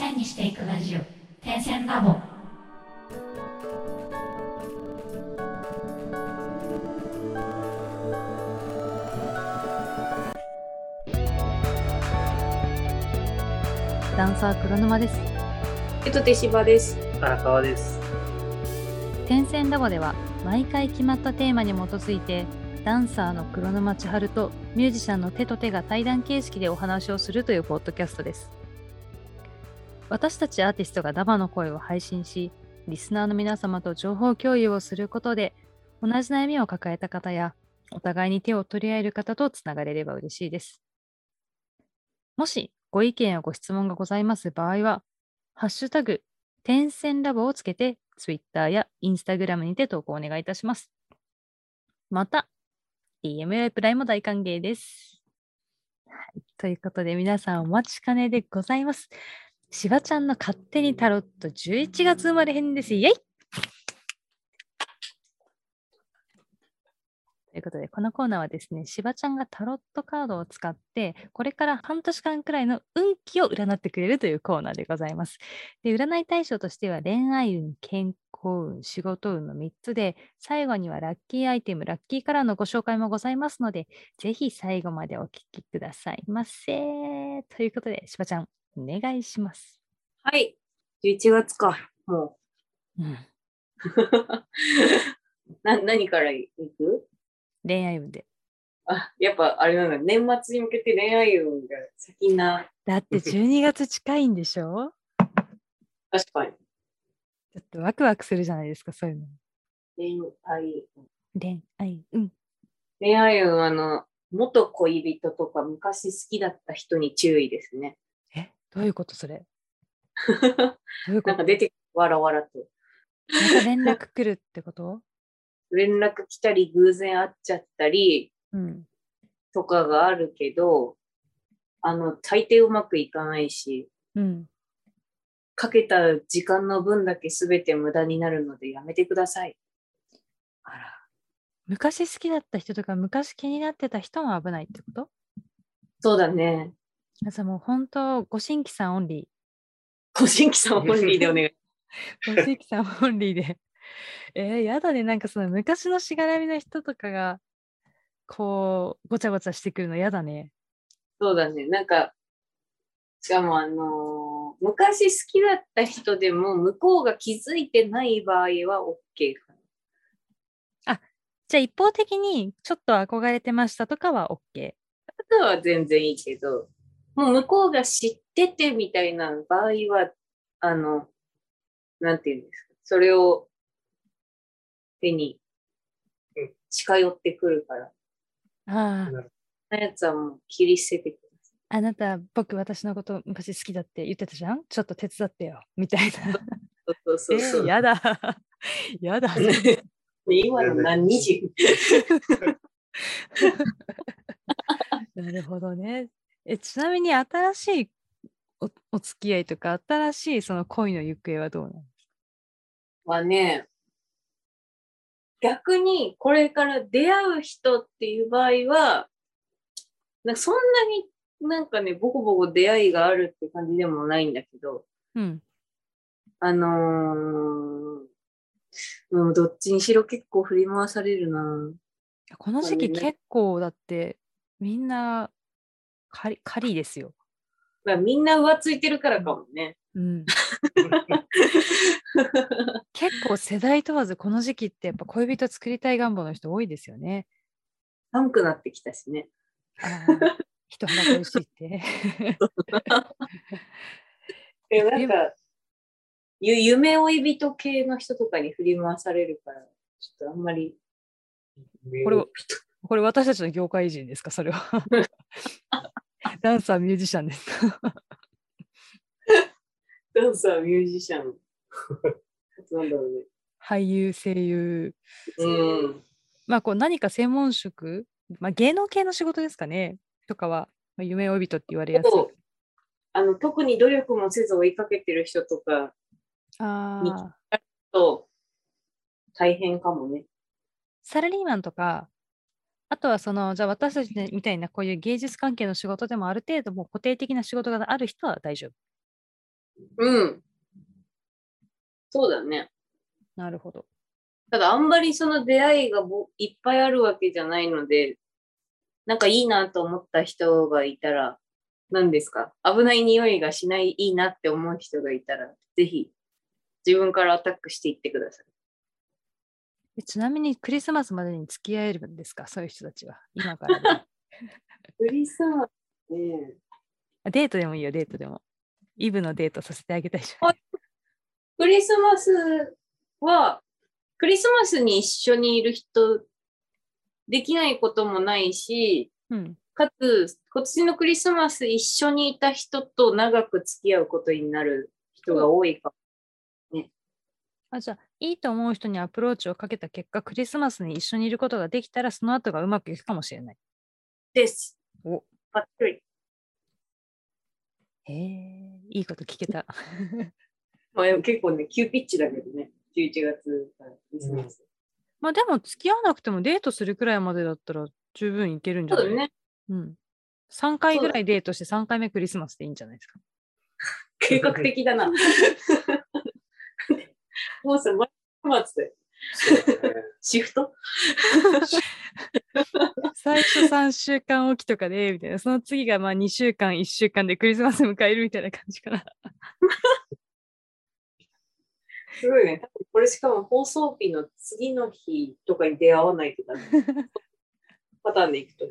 線にしていくラジオ点線ラボダンサー黒沼です。えっと、手芝です。荒川です。点線ラボでは毎回決まったテーマに基づいてダンサーの黒沼千春とミュージシャンの手と手が対談形式でお話をするというポッドキャストです。私たちアーティストがダバの声を配信し、リスナーの皆様と情報共有をすることで、同じ悩みを抱えた方や、お互いに手を取り合える方とつながれれば嬉しいです。もしご意見やご質問がございます場合は、ハッシュタグ、点線ラボをつけて、Twitter や Instagram にて投稿お願いいたします。また、DM やプライも大歓迎です。ということで、皆さんお待ちかねでございます。しばちゃんの勝手にタロット11月生まれ編です。イェイということで、このコーナーはですね、しばちゃんがタロットカードを使って、これから半年間くらいの運気を占ってくれるというコーナーでございます。で占い対象としては恋愛運、健康運、仕事運の3つで、最後にはラッキーアイテム、ラッキーカラーのご紹介もございますので、ぜひ最後までお聞きくださいませ。ということで、しばちゃん、お願いします。はい。11月か。もうん、う。な、何からいく？恋愛運で。あ、やっぱあれなんだ。年末に向けて恋愛運が先な。だって12月近いんでしょ？確かに。ちょっとワクワクするじゃないですか、そういうの。恋愛運。恋愛運。恋愛運、あの、元恋人とか昔好きだった人に注意ですね。え、どういうことそれ？どういうこと？なんか出てわらわらと。また連絡来るってこと？連絡来たり、偶然会っちゃったりうん。とかがあるけど、あの、大抵うまくいかないし、うん。かけた時間の分だけ全て無駄になるのでやめてください。あら。昔好きだった人とか、昔気になってた人も危ないってこと？そうだね。あじゃあもう本当、ご新規さんオンリ個人規さんオンリーでお願い。ー。ご新規さんオンリーで。えー、やだね。なんかその昔のしがらみの人とかが、こう、ごちゃごちゃしてくるのやだね。そうだね。なんか、しかもあのー昔好きだった人でも向こうが気づいてない場合は OK かな。じゃあ一方的にちょっと憧れてましたとかは OK。あとは全然いいけど、もう向こうが知っててみたいな場合は、あの、なんていうんですか。それを手にうん近寄ってくるから。ああ、そんなやつはもう切り捨ててください。あなた、僕、私のこと昔好きだって言ってたじゃん？ちょっと手伝ってよ。みたいな。そうそうそうそう。えーやだ。やだ。今の何時？なるほどね。え、ちなみに新しいおお付き合いとか、新しいその恋の行方はどうなのはね、逆にこれから出会う人っていう場合は、なんかそんなになんかね、ボコボコ出会いがあるって感じでもないんだけど、うん。あのー、うん、どっちにしろ結構振り回されるな。この時期結構だって、みんな、カリカリですよ。まあ、みんな浮ついてるからかもね。うん。結構世代問わずこの時期ってやっぱ恋人作りたい願望の人多いですよね。寒くなってきたしね。人肌恋しいって。でなんか、ゆ夢追い人系の人とかに振り回されるから、ちょっとあんまり。これをこれ私たちの業界人ですか？それは。ダンサー、ミュージシャンですかダンサー、ミュージシャン。なんだろうね。俳優、声優。うん。まあこう何か専門職、まあ、芸能系の仕事ですかねとかは、まあ、夢追い人って言われやすい。あの特に努力もせず追いかけてる人とかああ。と大変かもね。サラリーマンとか、あとはその、じゃあ私たちみたいなこういう芸術関係の仕事でもある程度もう固定的な仕事がある人は大丈夫。うん。そうだね。なるほど。ただあんまりその出会いがぼいっぱいあるわけじゃないので、なんかいいなと思った人がいたら、何ですか危ない匂いがしない、いいなって思う人がいたら、ぜひ自分からアタックしていってください。えちなみにクリスマスまでに付き合えるんですか？そういう人たちは。今から クリスマスね。あデートでもいいよ、デートでも。イブのデートさせてあげたいじゃん。クリスマスは、クリスマスに一緒にいる人、できないこともないし、うん。かつ、今年のクリスマス一緒にいた人と長く付き合うことになる人が多いかも。あじゃあ、いいと思う人にアプローチをかけた結果、クリスマスに一緒にいることができたら、その後がうまくいくかもしれない。です。おばっちり。へえ、いいこと聞けた。まあ、でも結構ね、急ピッチだけどね、11月からクリスマス。まあでも、付き合わなくてもデートするくらいまでだったら十分いけるんじゃない？そうだね。うん。3回ぐらいデートして3回目クリスマスでいいんじゃないですか？計画的だな。もうさ、シフト？最初3週間おきとかで、みたいな。その次がまあ2週間、1週間でクリスマス迎えるみたいな感じかな。すごいね。これしかも放送日の次の日とかに出会わないとダメ。パターンでいくと。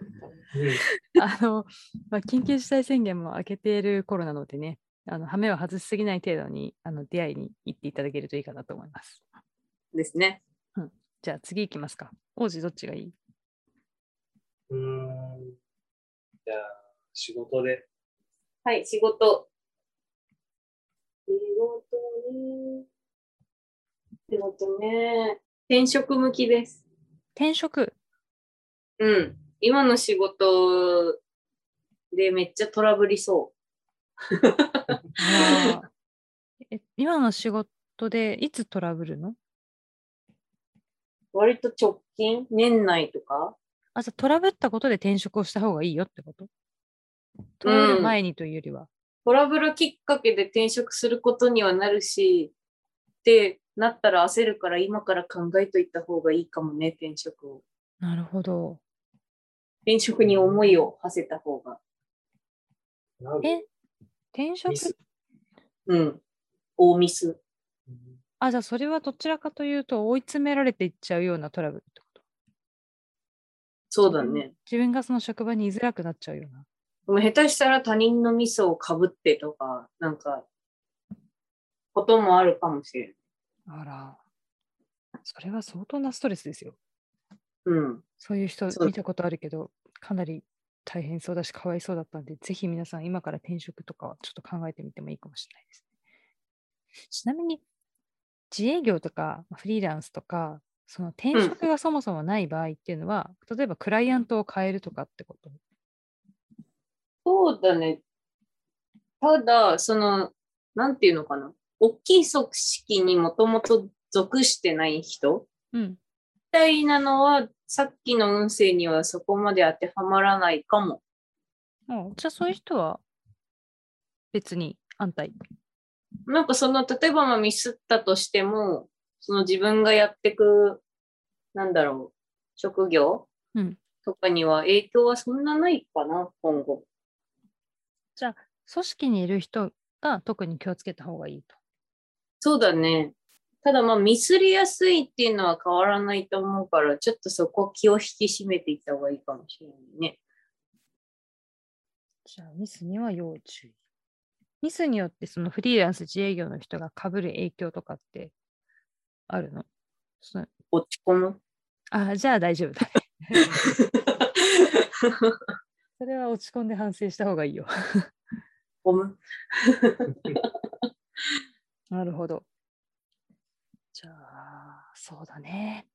あの、まあ、緊急事態宣言も明けている頃なのでね、あの、羽目を外しすぎない程度にあの出会いに行っていただけるといいかなと思います。ですね。じゃあ次行きますか。王子どっちがいい？うーん。じゃあ、仕事で。はい、仕事。仕事ね。仕事ね。転職向きです。転職。うん。今の仕事でめっちゃトラブりそ あらえ今の仕事でいつトラブルの？う。割と直近？年内とか？あ、じトラブったことで転職をした方がいいよってこと？トラブる前にというよりは。トラブルきっかけで転職することにはなるし、ってなったら焦るから今から考えといた方がいいかもね、転職を。なるほど。転職に思いを馳せた方が。え？転職？うん。大ミス。あ、じゃあそれはどちらかというと追い詰められていっちゃうようなトラブルってこと？そうだね。自分がその職場に居づらくなっちゃうような。でも下手したら他人のミスをかぶってとか、なんか、こともあるかもしれない。あら。それは相当なストレスですよ。うん。そういう人見たことあるけど、かなり大変そうだし、かわいそうだったんで、ぜひ皆さん今から転職とかはちょっと考えてみてもいいかもしれないですね。ちなみに、自営業とかまあフリーランスとか、その転職がそもそもない場合っていうのは、例えばクライアントを変えるとかってこと？そうだね。ただ、その、なんていうのかな。大きい組織にもともと属してない人うん。みたいなのは、さっきの運勢にはそこまで当てはまらないかも。あじゃあそういう人は別に安泰？なんかその、例えばまあミスったとしても、その自分がやってく、なんだろう、職業うんとかには影響はそんなないかな、今後。組織にいる人が特に気をつけた方がいいと。そうだね。ただまあミスりやすいっていうのは変わらないと思うから、ちょっとそこ気を引き締めていった方がいいかもしれないね。じゃあミスには要注意。ミスによってそのフリーランス自営業の人が被る影響とかってあるの？落ち込む？あ、じゃあ大丈夫だね。それは落ち込んで反省した方がいいよ。なるほど。じゃあ、そうだね。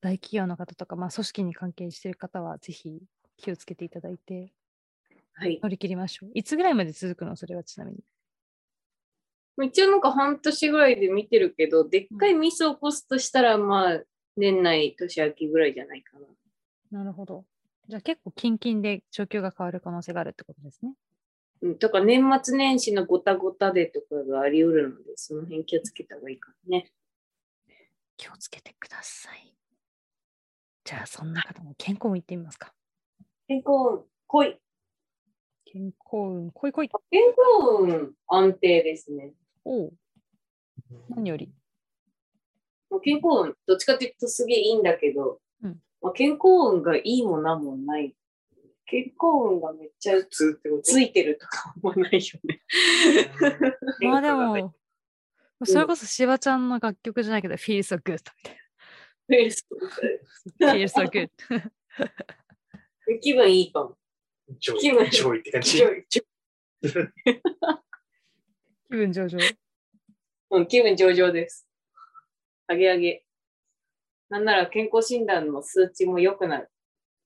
大企業の方とか、まあ、組織に関係している方は、ぜひ気をつけていただいて、はい。乗り切りましょう。いつぐらいまで続くの？それはちなみに。一応なんか半年ぐらいで見てるけど、でっかいミスを起こすとしたら、まあ、年内、年明けぐらいじゃないかな。なるほど。じゃあ結構近々で状況が変わる可能性があるってことですね。うん、とか年末年始のごたごたでとかがあり得るので、その辺気をつけた方がいいからね。気をつけてください。じゃあ、そんな方の健康運いってみますか。健康運、濃い。健康運、来い来い。健康運、安定ですね。おう何より。まあ健康運、どっちかっていうとすげえいいんだけど、うんまあ、健康運がいいもなんもない。健康運がめっちゃ普通ってこと？ついてるとかもないよね。まあでも、それこそしばちゃんの楽曲じゃないけど、Feel so good みたいフェイスな。Feel so good. 気分いいかも。上気分位、上位って感じ。気分上々。いうん、気分上々です。上げ上げ。なんなら健康診断の数値も良くなる。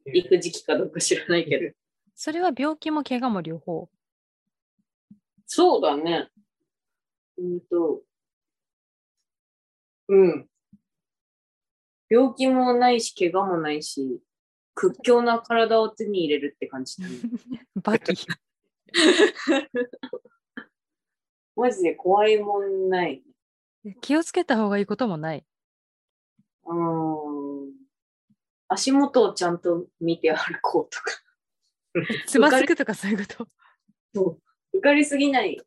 行く時期かどうか知らないけど。それは病気も怪我も両方。そうだね。うんと。うん。病気もないし、怪我もないし、屈強な体を手に入れるって感じだね。バキ。マジで怖いもんない。気をつけた方がいいこともない。うーん。足元をちゃんと見て歩こうとか。つまずくとかそういうこと？浮かれすぎない。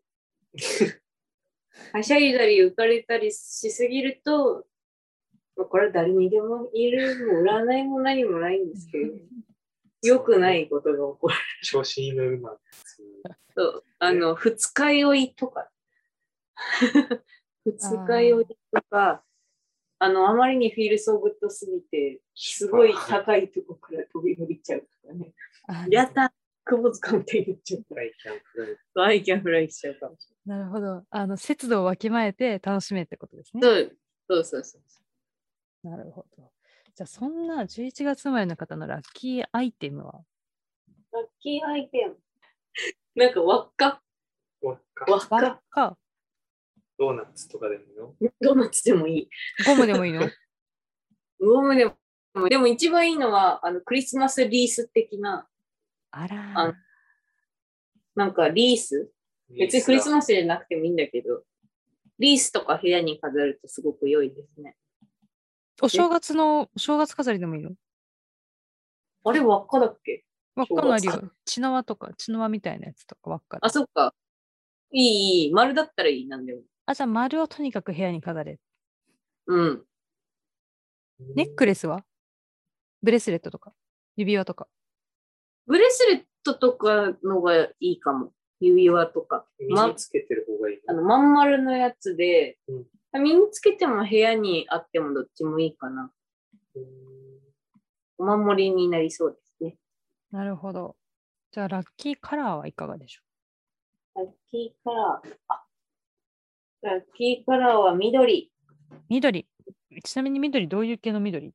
はしゃいだり浮かれたりしすぎると、まあこれは誰にでも言える、もう占いも何もないんですけど、良くないことが起こる。調子いいの馬。そうあの、二日酔いとか、二日酔いとか、あの、あまりに feel so good すぎて、すごい高いとこから飛び降りちゃうとかね。あやった窪塚みたいになっちゃうか I can fly ら、 I can fly しちゃうかもしなるほど。あの、節度をわきまえて楽しめってことですね。れない。そうそうそうそう。なるほど。じゃあ、そんな11月生まれの方のラッキーアイテムは？ラッキーアイテム。なんか輪っか。輪っか。輪っか。か、ドーナツとかでもいいの？ドーナツでもいい。ゴムでもいいの？ゴムでも。でも一番いいのは、あの、クリスマスリース的な、あら。あなんかリース？別にクリスマスじゃなくてもいいんだけど、リースとか部屋に飾るとすごく良いですね。お正月の、お正月飾りでもいいの？あれ輪っかだっけ？輪っかのある正よ。血縄とか、血縄みたいなやつとか輪っかであ、そっか。いい、いい。丸だったらいい、なんでも。あ、じゃあ丸をとにかく部屋に飾れ。うん。ネックレスは？ブレスレットとか？指輪とか？ブレスレットとかのがいいかも。指輪とか。身まにつけてる方がいいの。あの、まん丸のやつで、うん身につけても部屋にあってもどっちもいいかな。うんお守りになりそうですね。なるほど。じゃあ、ラッキーカラーはいかがでしょラッキーカラー。あラッキーカラーは緑。う緑。ちなみに緑、どういう系の緑？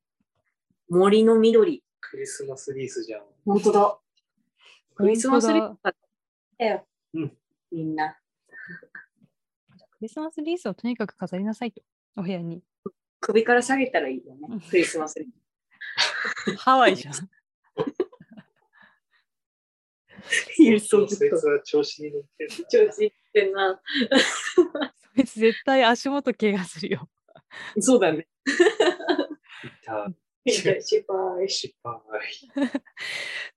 森の緑。クリスマスリースじゃん。本当だ。クリスマスリー本ス買ったよ。うんみんな。リスマスリースをとにかく飾りなさいと。お部屋に。首から下げたらいいよね。クリスマスリース。ハワイじゃん。いやそうそいつは調子に乗ってる調子いってんな。そいつ絶対足元怪我するよ。そうだね。失敗。失敗。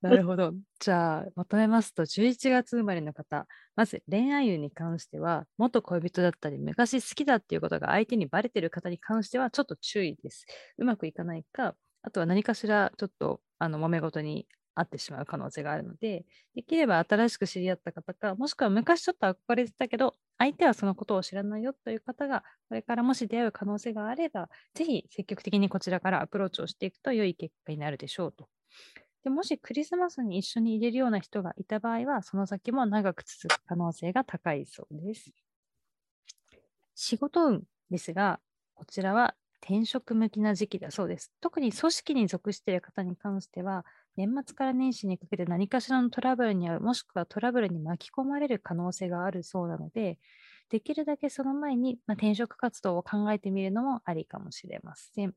なるほど。じゃあ、まとめますと、11月生まれの方、まず恋愛運に関しては、元恋人だったり、昔好きだっていうことが相手にバレてる方に関しては、ちょっと注意です。うまくいかないか、あとは何かしらちょっとあの揉め事にあってしまう可能性があるので、できれば新しく知り合った方か、もしくは昔ちょっと憧れてたけど、相手はそのことを知らないよという方が、これからもし出会う可能性があれば、ぜひ積極的にこちらからアプローチをしていくと良い結果になるでしょうと。でもしクリスマスに一緒に入れるような人がいた場合は、その先も長く続く可能性が高いそうです。仕事運ですが、こちらは転職向きな時期だそうです。特に組織に属している方に関しては、年末から年始にかけて何かしらのトラブルに遭う、もしくはトラブルに巻き込まれる可能性があるそうなので、できるだけその前に、まあ、転職活動を考えてみるのもありかもしれません。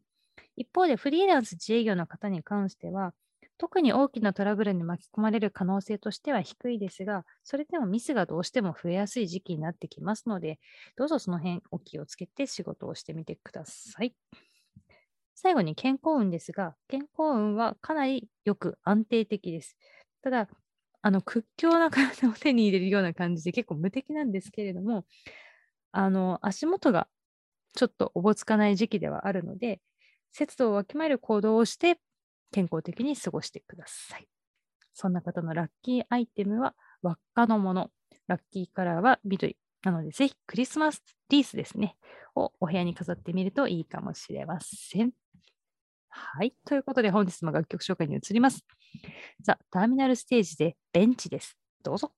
一方でフリーランス自営業の方に関しては、特に大きなトラブルに巻き込まれる可能性としては低いですが、それでもミスがどうしても増えやすい時期になってきますので、どうぞその辺お気をつけて仕事をしてみてください。最後に健康運ですが、健康運はかなりよく安定的です。ただ、あの屈強な体を手に入れるような感じで結構無敵なんですけれども、あの足元がちょっとおぼつかない時期ではあるので、節度をわきまえる行動をして健康的に過ごしてください。そんな方のラッキーアイテムは輪っかのもの。ラッキーカラーは緑。なので、ぜひクリスマスリースですね。をお部屋に飾ってみるといいかもしれません。はい。ということで、本日も楽曲紹介に移ります。ザ・ターミナルステージでベンチです。どうぞ。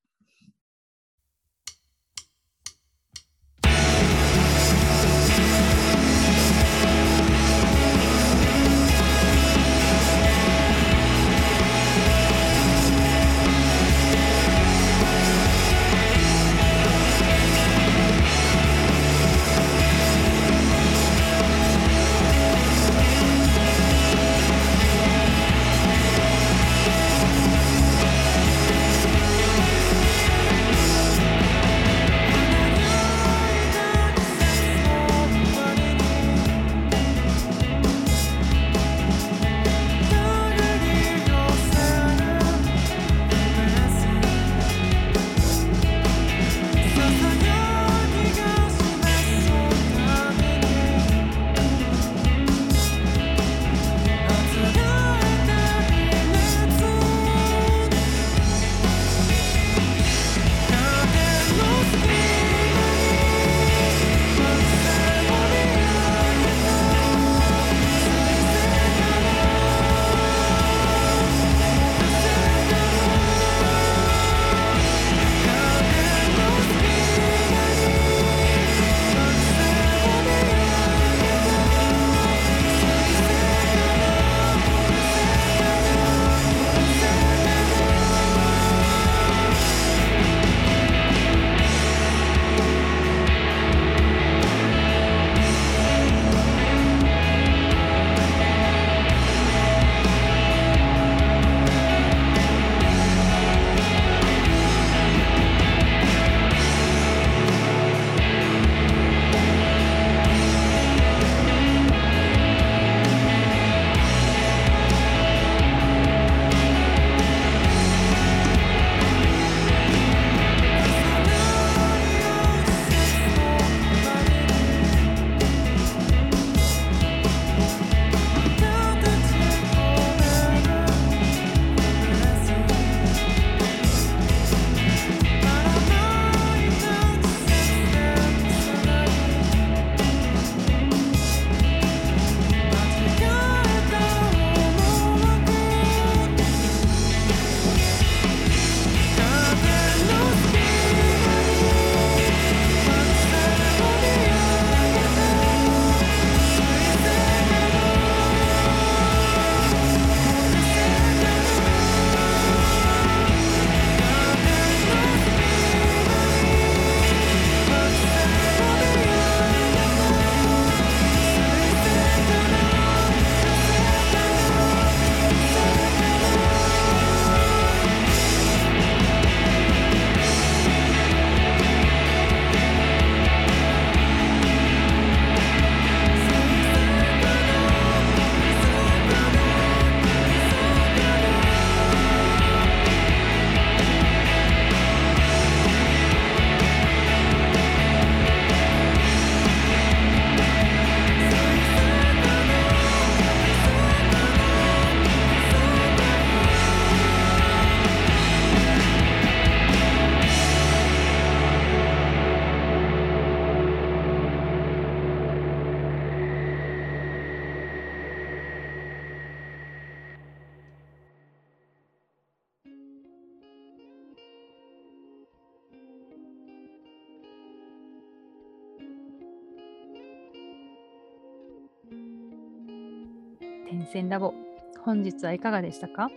変遷ラボ。本日はいかがでしたか？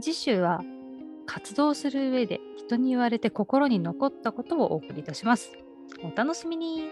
次週は活動する上で人に言われて心に残ったことをお送りいたします。お楽しみに。